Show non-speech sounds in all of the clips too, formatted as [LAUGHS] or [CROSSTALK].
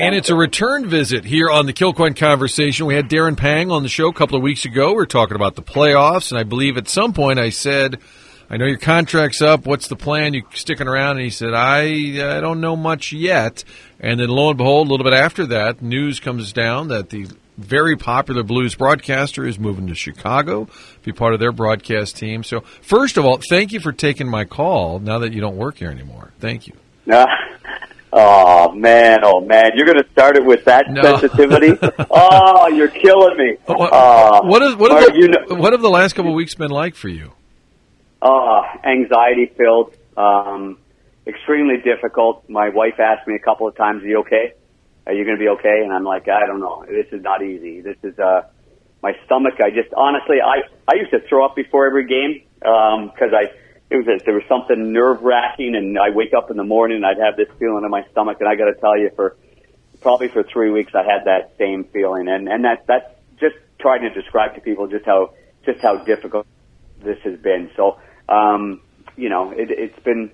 And it's a return visit here on the Kilcoyne Conversation. We had Darren Pang on the show a couple of weeks ago. We were talking about the playoffs, and I believe at some point I said, I know your contract's up. What's the plan? You sticking around? And he said, I, I don't know much yet. And then lo and behold, a little bit after that, news comes down that the very popular blues broadcaster is moving to Chicago, be part of their broadcast team. So, first of all, thank you for taking my call now that you don't work here anymore. Thank you. Oh man, oh man, you're going to start it with that No. sensitivity. [LAUGHS] oh, you're killing me. What, Uh, what, is, what, have the, you know- what have the last couple of weeks been like for you? uh, anxiety filled, um, extremely difficult. My wife asked me a couple of times, "Are you okay? Are you going to be okay?" And I'm like, "I don't know. This is not easy. This is uh, my stomach. I just honestly, I I used to throw up before every game because I it was a, there was something nerve wracking, and I wake up in the morning and I'd have this feeling in my stomach, and I got to tell you, for probably for three weeks, I had that same feeling, and and that that's just trying to describe to people just how just how difficult this has been. So, um, you know, it, it's been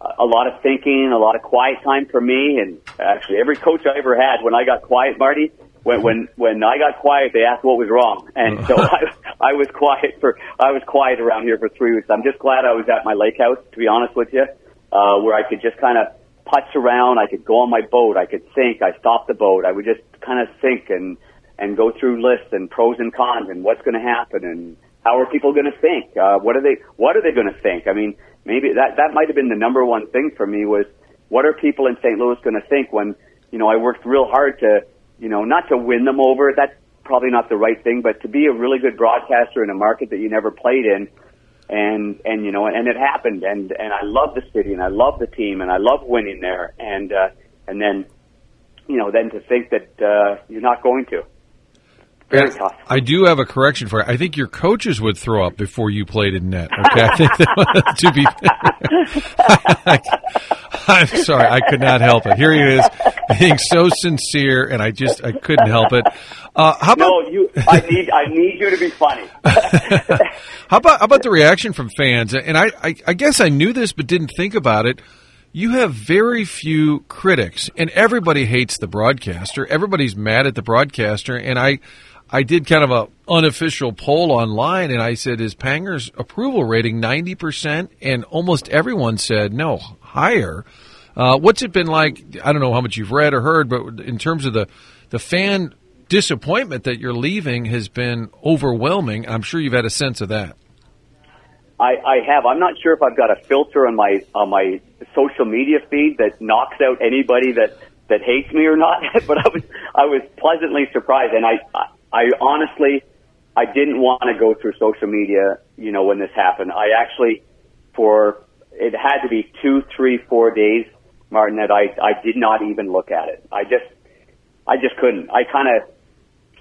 a lot of thinking, a lot of quiet time for me, and actually every coach I ever had, when I got quiet, Marty, when when when I got quiet, they asked what was wrong, and so [LAUGHS] I, I was quiet for I was quiet around here for three weeks. I'm just glad I was at my lake house, to be honest with you, uh, where I could just kind of putz around. I could go on my boat. I could think. I stopped the boat. I would just kind of think and and go through lists and pros and cons and what's going to happen and how are people going to think? Uh, what are they What are they going to think? I mean, maybe that that might have been the number one thing for me was what are people in St. Louis going to think when you know I worked real hard to you know not to win them over. That's probably not the right thing, but to be a really good broadcaster in a market that you never played in. And and you know and it happened and and I love the city and I love the team and I love winning there and uh, and then you know then to think that uh, you're not going to very tough. I do have a correction for you. I think your coaches would throw up before you played in net. Okay, I think that, to be. [LAUGHS] [LAUGHS] I'm sorry, I could not help it. Here he is, being so sincere, and I just I couldn't help it. Uh, how about No, you. I need. I need you to be funny. [LAUGHS] how about how about the reaction from fans? And I, I I guess I knew this, but didn't think about it. You have very few critics, and everybody hates the broadcaster. Everybody's mad at the broadcaster, and I. I did kind of a unofficial poll online, and I said, "Is Panger's approval rating ninety percent?" And almost everyone said no, higher. Uh, what's it been like? I don't know how much you've read or heard, but in terms of the the fan disappointment that you're leaving has been overwhelming. I'm sure you've had a sense of that. I, I have. I'm not sure if I've got a filter on my on my social media feed that knocks out anybody that that hates me or not. [LAUGHS] but I was I was pleasantly surprised, and I I, honestly I didn't want to go through social media. You know when this happened, I actually for it had to be two, three, four days, Martin, that I I did not even look at it. I just I just couldn't. I kind of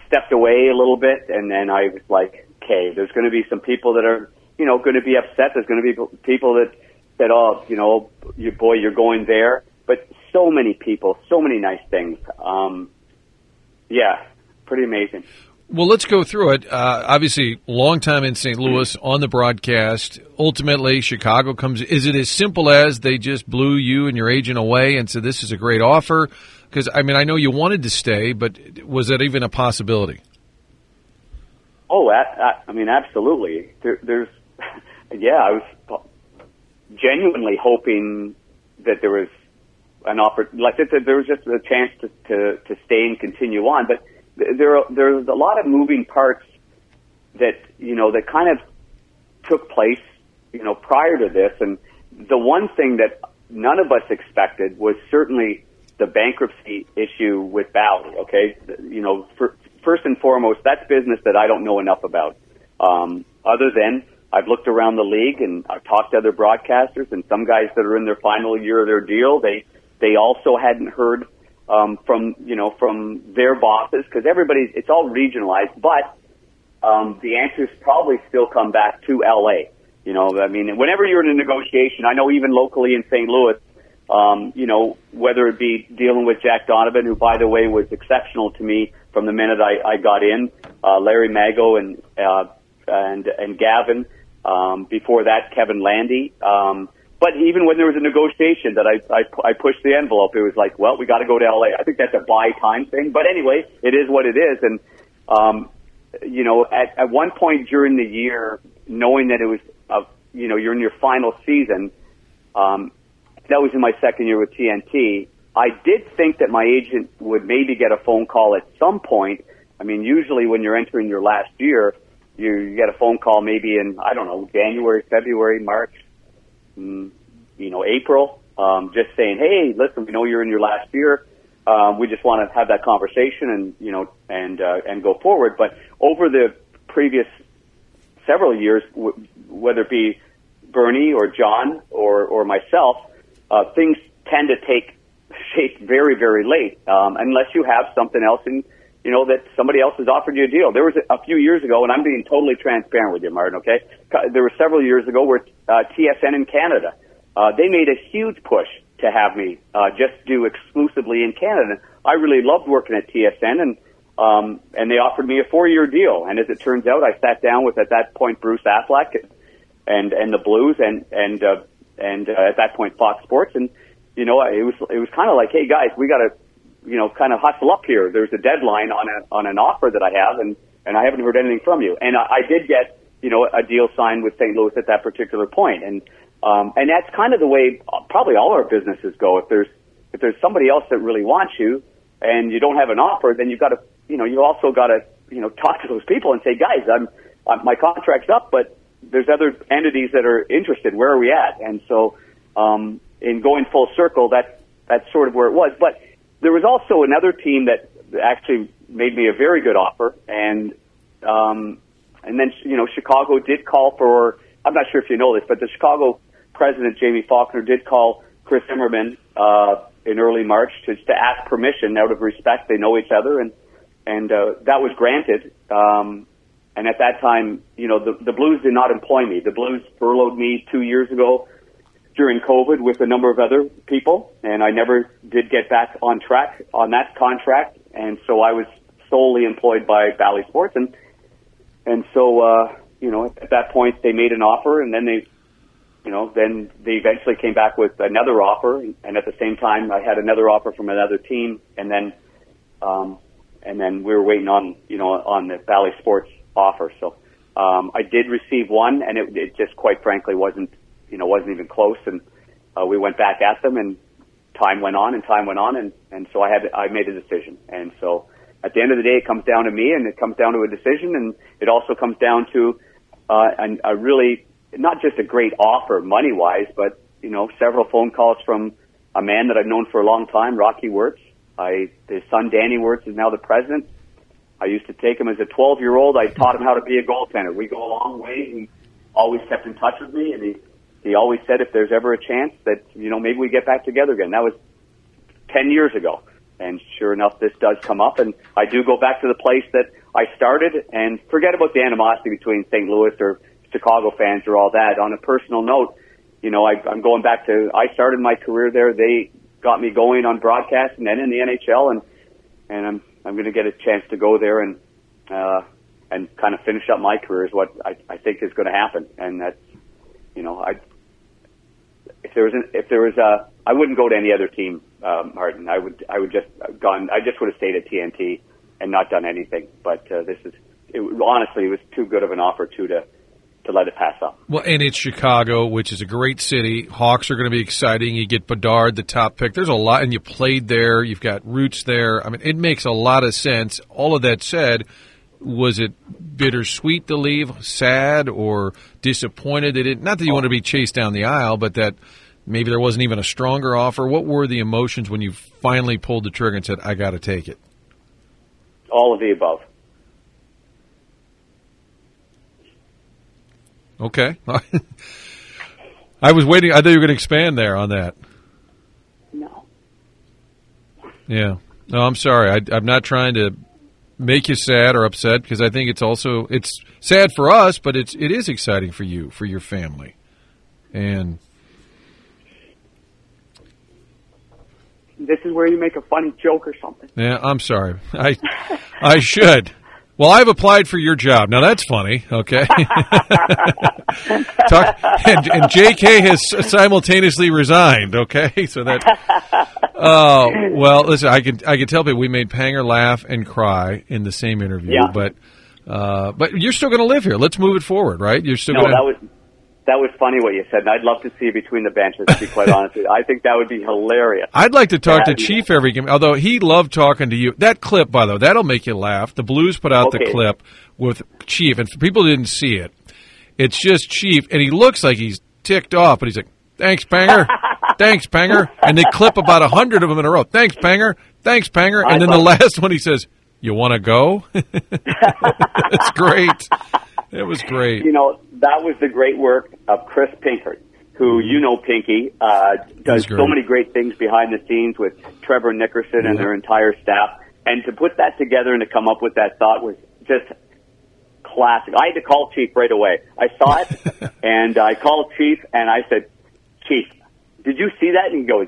stepped away a little bit, and then I was like, okay, there's going to be some people that are, you know, going to be upset. There's going to be people that said, oh, you know, boy, you're going there. But so many people, so many nice things. Um, yeah, pretty amazing. Well, let's go through it. Uh, obviously, long time in St. Louis on the broadcast. Ultimately, Chicago comes. Is it as simple as they just blew you and your agent away and said this is a great offer? Because I mean, I know you wanted to stay, but was that even a possibility? Oh, I, I, I mean, absolutely. There, there's, [LAUGHS] yeah, I was genuinely hoping that there was an offer, like that there was just a chance to, to, to stay and continue on. But there, are, there's a lot of moving parts that, you know, that kind of took place, you know, prior to this. And the one thing that none of us expected was certainly the bankruptcy issue with Bally. Okay, you know, for, first and foremost, that's business that I don't know enough about. Um, other than I've looked around the league and I've talked to other broadcasters and some guys that are in their final year of their deal. They they also hadn't heard um, from you know from their bosses because everybody's it's all regionalized, but um, the answers probably still come back to LA. You know, I mean, whenever you're in a negotiation, I know even locally in St. Louis, um, you know, whether it be dealing with Jack Donovan, who by the way was exceptional to me from the minute I, I got in, uh, Larry Mago and uh, and and Gavin. Um, before that, Kevin Landy. Um, but even when there was a negotiation that I, I, I pushed the envelope, it was like, well, we got to go to LA. I think that's a buy time thing. But anyway, it is what it is. And, um, you know, at, at one point during the year, knowing that it was, uh, you know, you're in your final season, um, that was in my second year with TNT. I did think that my agent would maybe get a phone call at some point. I mean, usually when you're entering your last year, you, you get a phone call maybe in, I don't know, January, February, March, you know, April, um, just saying, hey, listen, we know you're in your last year. Um, we just want to have that conversation and, you know, and, uh, and go forward. But over the previous several years, w- whether it be Bernie or John or, or myself, uh, things tend to take shape very, very late, um, unless you have something else in, you know, that somebody else has offered you a deal. There was a, few years ago, and I'm being totally transparent with you, Martin, okay? There were several years ago where uh, TSN in Canada, uh, they made a huge push to have me uh, just do exclusively in Canada. I really loved working at TSN, and um, and they offered me a four-year deal. And as it turns out, I sat down with at that point Bruce Affleck and and the Blues, and and uh, and uh, at that point Fox Sports, and you know it was it was kind of like, hey guys, we got to you know, kind of hustle up here. There's a deadline on a on an offer that I have, and and I haven't heard anything from you. And I, I did get you know a deal signed with St. Louis at that particular point, and um, and that's kind of the way probably all our businesses go. If there's if there's somebody else that really wants you, and you don't have an offer, then you've got to you know you also got to you know [LAUGHS] talk to those people and say, guys, I'm, I'm my contract's up, but there's other entities that are interested. Where are we at? And so um, in going full circle, that that's sort of where it was, but there was also another team that actually made me a very good offer, and um, and then you know Chicago did call for. I'm not sure if you know this, but the Chicago president Jaime Faulkner did call Chris Zimmerman uh, in early March to to ask permission out of respect. They know each other, and and uh, that was granted. Um, and at that time, you know, the, the Blues did not employ me. The Blues furloughed me two years ago during COVID with a number of other people, and I never did get back on track on that contract, and so I was solely employed by Bally Sports, and and so uh, you know at that point they made an offer, and then they, you know, then they eventually came back with another offer, and at the same time I had another offer from another team, and then um, and then we were waiting on you know on the Bally Sports offer, so. Um, I did receive one, and it, it just quite frankly wasn't you know, wasn't even close. And uh, we went back at them, and time went on, and time went on, and and so I had I made a decision. And so at the end of the day, it comes down to me, and it comes down to a decision, and it also comes down to uh, an, a really not just a great offer money wise, but you know, several phone calls from a man that I've known for a long time, Rocky Wirtz. I his son Danny Wirtz is now the president. I used to take him as a 12 year old. I taught him how to be a goaltender. We go a long way. He always kept in touch with me, and he he always said if there's ever a chance that you know maybe we get back together again. That was ten years ago, and sure enough, this does come up, and I do go back to the place that I started, and forget about the animosity between St. Louis or Chicago fans or all that. On a personal note, you know, I, I'm going back to I started my career there. They got me going on broadcast and then in the NHL, and and I'm I'm going to get a chance to go there and uh, and kind of finish up my career is what I, I think is going to happen, and that's you know I if there was an, if there was a, I wouldn't go to any other team, um, Martin. I would I would just gone. I just would have stayed at TNT and not done anything. But uh, this is it, honestly, it was too good of an offer too to to let it pass up. Well, and it's Chicago, which is a great city. Hawks are going to be exciting. You get Bedard, the top pick. There's a lot, and you played there. You've got roots there. I mean, it makes a lot of sense. All of that said, was it bittersweet to leave, sad, or disappointed? That it, not that you want to be chased down the aisle, but that maybe there wasn't even a stronger offer. What were the emotions when you finally pulled the trigger and said, "I got to take it"? All of the above. Okay. [LAUGHS] I was waiting. I thought you were going to expand there on that. No. Yeah. No, I'm sorry. I, I'm not trying to make you sad or upset because I think it's also it's sad for us, but it's it is exciting for you for your family, and This is where you make a funny joke or something. yeah, I'm sorry. I I should. Well, I've applied for your job. Now that's funny. Okay. [LAUGHS] Talk, and, and J.K. has simultaneously resigned. Okay, [LAUGHS] so that. Oh well, listen. I can I can tell people we made Panger laugh and cry in the same interview, Yeah. but uh, but you're still going to live here. Let's move it forward, right? You're still No, going that was that was funny what you said, and I'd love to see between the benches. To be quite [LAUGHS] honest, with you. I think that would be hilarious. I'd like to talk to Yeah. Chief every game, although he loved talking to you. That clip, by the way, that'll make you laugh. The Blues put out the clip with Chief, and people didn't see it. It's just Chief, and he looks like he's ticked off, but he's like, "Thanks, Panger, [LAUGHS] thanks, Panger," and they clip about a hundred of them in a row. Thanks, Panger, thanks, Panger, and I then the last one he says, "You want to go?" [LAUGHS] It's great. It was great. You know, that was the great work of Chris Pinkert, who you know, Pinky, uh, does so many great things behind the scenes with Trevor Nickerson and Yeah. their entire staff. And to put that together and to come up with that thought was just classic. I had to call Chief right away. I saw it, [LAUGHS] and I called Chief, and I said, Chief, did you see that? And he goes,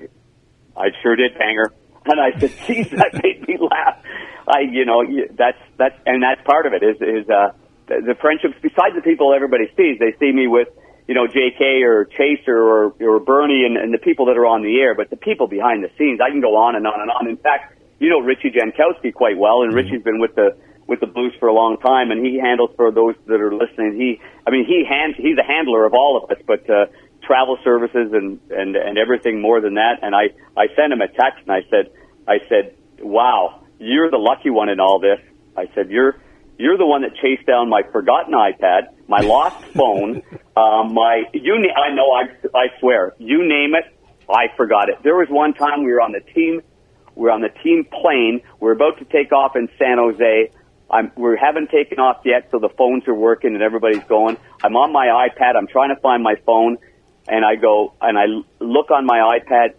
I sure did, Banger. [LAUGHS] And I said, geez, that made me laugh. I, you know, that's, that's, and that's part of it is, is, uh, the, the friendships besides the people everybody sees. They see me with, you know, JK or Chaser or, or Bernie and, and the people that are on the air, but the people behind the scenes, I can go on and on and on. In fact, you know Richie Jankowski quite well, and Richie's been with the, with the Blues for a long time, and he handles for those that are listening. He, I mean, he hand, he's a handler of all of us, but, uh, travel services and, and, and everything more than that. And I, I sent him a text and I said, I said, wow, you're the lucky one in all this. I said, you're, you're the one that chased down my forgotten iPad, my [LAUGHS] lost phone, um, my, you, na- I know, I, I swear, you name it, I forgot it. There was one time we were on the team, we were on the team plane, we we're about to take off in San Jose. I'm, we haven't taken off yet, so the phones are working and everybody's going. I'm on my iPad, I'm trying to find my phone, and I go, and I l- look on my iPad,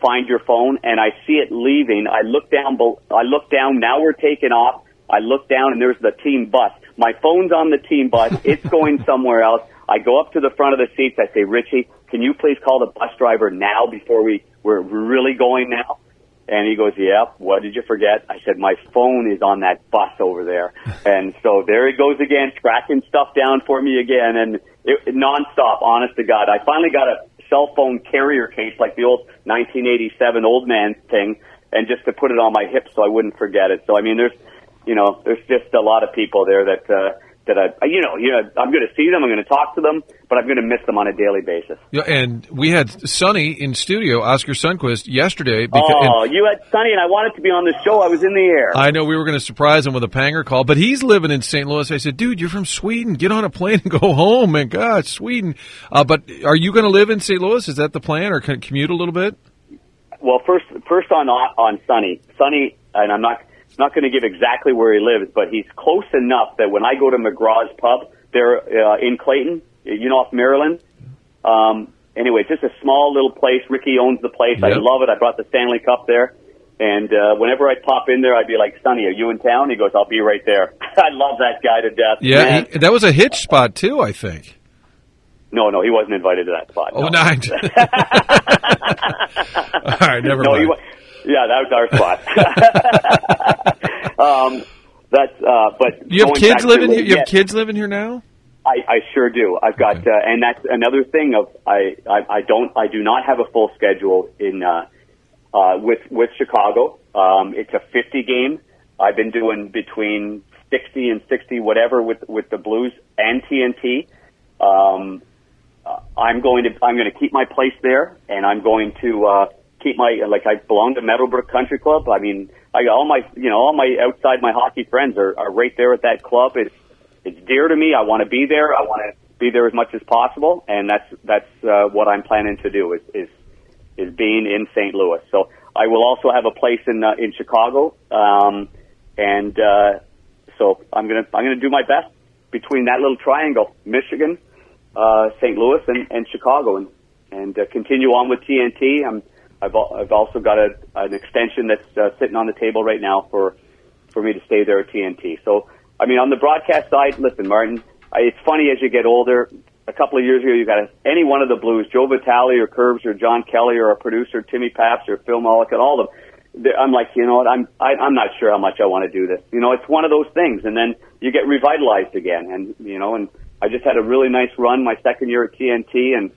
find your phone, and I see it leaving. I look down, I look down, now we're taking off. I look down and there's the team bus. My phone's on the team bus. [LAUGHS] It's going somewhere else. I go up to the front of the seats. I say, Richie, can you please call the bus driver now before we, we're really going now? And he goes, yeah, what did you forget? I said, my phone is on that bus over there. [LAUGHS] and so there he goes again, tracking stuff down for me again and it, nonstop, honest to God. I finally got a cell phone carrier case like the old 1987 old man thing and just to put it on my hip so I wouldn't forget it. So I mean, there's, you know, there's just a lot of people there that, uh, that I, you know, you know, I'm going to see them, I'm going to talk to them, but I'm going to miss them on a daily basis. Yeah, and we had Sonny in studio, Oskar Sundqvist, yesterday. Because, Oh, you had Sonny, and I wanted to be on the show. I was in the air. I know we were going to surprise him with a panger call, but he's living in St. Louis. I said, dude, you're from Sweden. Get on a plane and [LAUGHS] go home. And God, Sweden. Uh, but are you going to live in St. Louis? Is that the plan, or can commute a little bit? Well, first, first on on Sonny. Sonny, and I'm not not going to give exactly where he lives, but he's close enough that when I go to McGraw's Pub, there uh, in Clayton, you know, off Maryland. Um, anyway, it's just a small little place. Ricky owns the place. I love it. I brought the Stanley Cup there. And uh, whenever I'd pop in there, I'd be like, "Sonny, are you in town?" He goes, "I'll be right there." [LAUGHS] I love that guy to death. Yeah, he- that was a hitch spot too, I think. No, no, he wasn't invited to that spot. Oh, no. [LAUGHS] nine. [LAUGHS] All right, never no, mind. he yeah, that was our spot. [LAUGHS] um, that's uh, but you have kids living here. You have kids living here now. I, I sure do. I've got, Okay. uh, and that's another thing of I, I, I don't, I do not have a full schedule in uh, uh, with with Chicago. Um, it's a 50 game. I've been doing between 60 and 60 whatever with with the Blues and TNT. Um, uh, I'm going to I'm going to keep my place there, and I'm going to uh, keep my like I belong to Meadowbrook Country Club. I mean, I all my you know all my outside my hockey friends are, are right there at that club. It's it's dear to me. I want to be there. I want to be there as much as possible, and that's that's uh, what I'm planning to do is is is being in St. Louis. So I will also have a place in uh, in Chicago, um, and uh, so I'm gonna I'm gonna do my best between that little triangle: Michigan, uh, St. Louis, and, and Chicago, and and uh, continue on with TNT. I'm I've I've also got a, an extension that's uh, sitting on the table right now for for me to stay there at TNT. So I mean, on the broadcast side, listen, Martin, I, it's funny as you get older. A couple of years ago, you got a, any one of the Blues, Joe Vitale or Curbs or John Kelly or our producer Timmy Paps or Phil Mullican, all of them. I'm like, you know what? I'm I, I'm not sure how much I want to do this. You know, it's one of those things, and then you get revitalized again, and you know, and I just had a really nice run my second year at TNT, and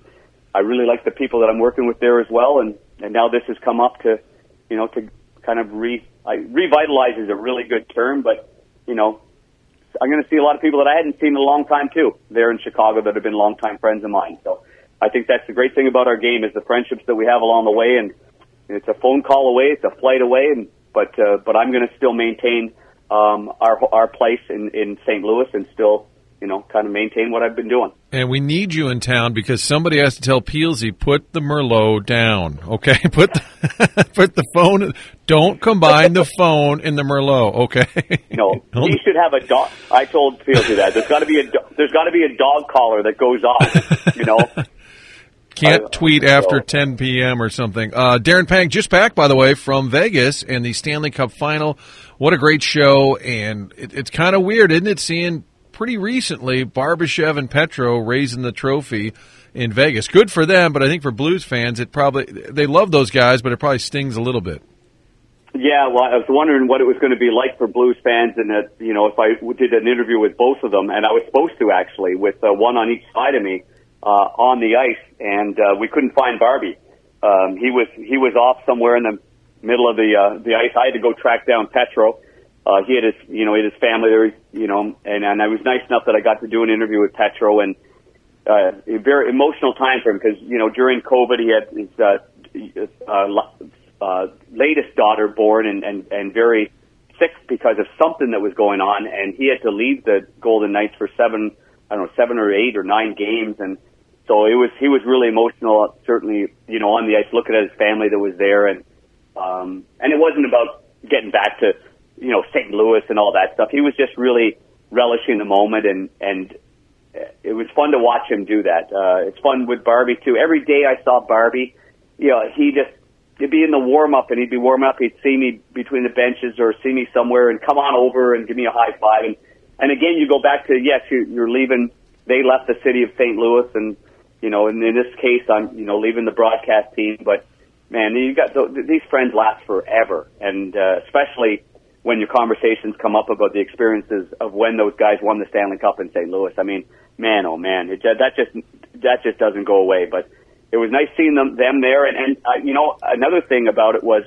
I really like the people that I'm working with there as well, and and now this has come up to, you know, to kind of re I, revitalize is a really good term, but you know, I'm going to see a lot of people that I hadn't seen in a long time too. There in Chicago that have been longtime friends of mine. So I think that's the great thing about our game is the friendships that we have along the way, and it's a phone call away, it's a flight away, and but uh, but I'm going to still maintain um, our our place in in St. Louis and still you know kind of maintain what I've been doing. And we need you in town because somebody has to tell Peelsy put the Merlot down. Okay, [LAUGHS] put the, [LAUGHS] put the phone. Don't combine the phone in the Merlot. Okay. No, [LAUGHS] he should have a dog. I told Fieldy that there's got to be a do- there's got to be a dog collar that goes off. You know, Can't tweet after 10 p.m. or something. Uh, Darren Pang just back, by the way, from Vegas and the Stanley Cup final. What a great show. And it, it's kind of weird, isn't it, seeing pretty recently Barbashev and Petro raising the trophy in Vegas. Good for them, but I think for Blues fans, it probably, they love those guys, but it probably stings a little bit. Yeah, well, I was wondering what it was going to be like for Blues fans, and that you know, if I did an interview with both of them, and I was supposed to actually, with uh, one on each side of me uh, on the ice, and uh, we couldn't find Barbie. Um, he was he was off somewhere in the middle of the uh, the ice. I had to go track down Petro. Uh, he had his you know he had his family there, you know, and and I was nice enough that I got to do an interview with Petro, and uh, a very emotional time for him because you know during COVID he had his uh, uh, uh, latest daughter born and, and and very sick because of something that was going on, and he had to leave the Golden Knights for seven I don't know seven or eight or nine games, and so it was he was really emotional. Certainly, you know, on the ice, looking at his family that was there, and um, and it wasn't about getting back to you know St. Louis and all that stuff. He was just really relishing the moment and and it was fun to watch him do that. Uh, it's fun with Barbie too. Every day I saw Barbie, you know, he just he'd be in the warm up and he'd be warming up. He'd see me between the benches or see me somewhere and come on over and give me a high five. And and again, you go back to yes, you, you're leaving. They left the city of St. Louis, and you know, and in this case, I'm you know leaving the broadcast team. But man, you got th- these friends last forever, and uh, especially when your conversations come up about the experiences of when those guys won the Stanley Cup in St. Louis. I mean, man, oh man, it, that just that just doesn't go away. But it was nice seeing them them there, and and uh, you know another thing about it was,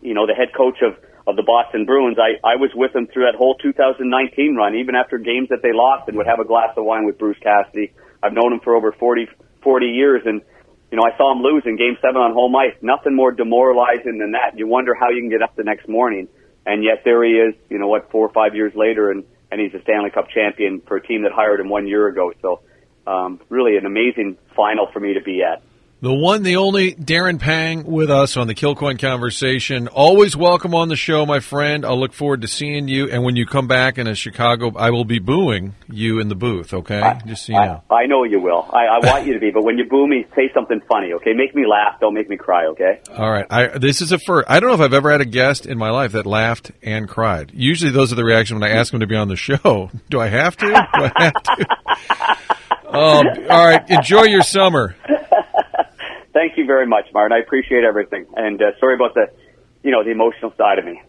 you know, the head coach of of the Boston Bruins. I I was with them through that whole 2019 run, even after games that they lost, and would have a glass of wine with Bruce Cassidy. I've known him for over 40 40 years, and you know, I saw him lose in Game Seven on home ice. Nothing more demoralizing than that. You wonder how you can get up the next morning, and yet there he is. You know what? Four or five years later, and and he's a Stanley Cup champion for a team that hired him one year ago. So, um, really, an amazing final for me to be at. The one, the only Darren Pang with us on the Kilcoyne Conversation. Always welcome on the show, my friend. I'll look forward to seeing you. And when you come back in a Chicago, I will be booing you in the booth. Okay, just so you know. I, I know you will. I, I want [LAUGHS] you to be, but when you boo me, say something funny. Okay, make me laugh. Don't make me cry. Okay. All right. I, this is a first. I don't know if I've ever had a guest in my life that laughed and cried. Usually, those are the reactions when I ask them to be on the show. [LAUGHS] Do I have to? Do I have to? [LAUGHS] Um, all right. Enjoy your summer. Thank you very much, Martin. I appreciate everything, and uh, sorry about the, you know, the emotional side of me.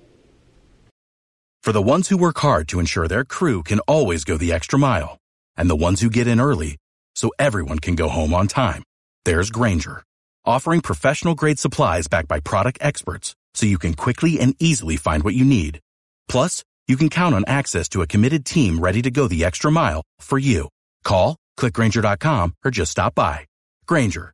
For the ones who work hard to ensure their crew can always go the extra mile, and the ones who get in early so everyone can go home on time, there's Grainger, offering professional grade supplies backed by product experts so you can quickly and easily find what you need. Plus, you can count on access to a committed team ready to go the extra mile for you. Call, clickgrainger.com, or just stop by. Grainger,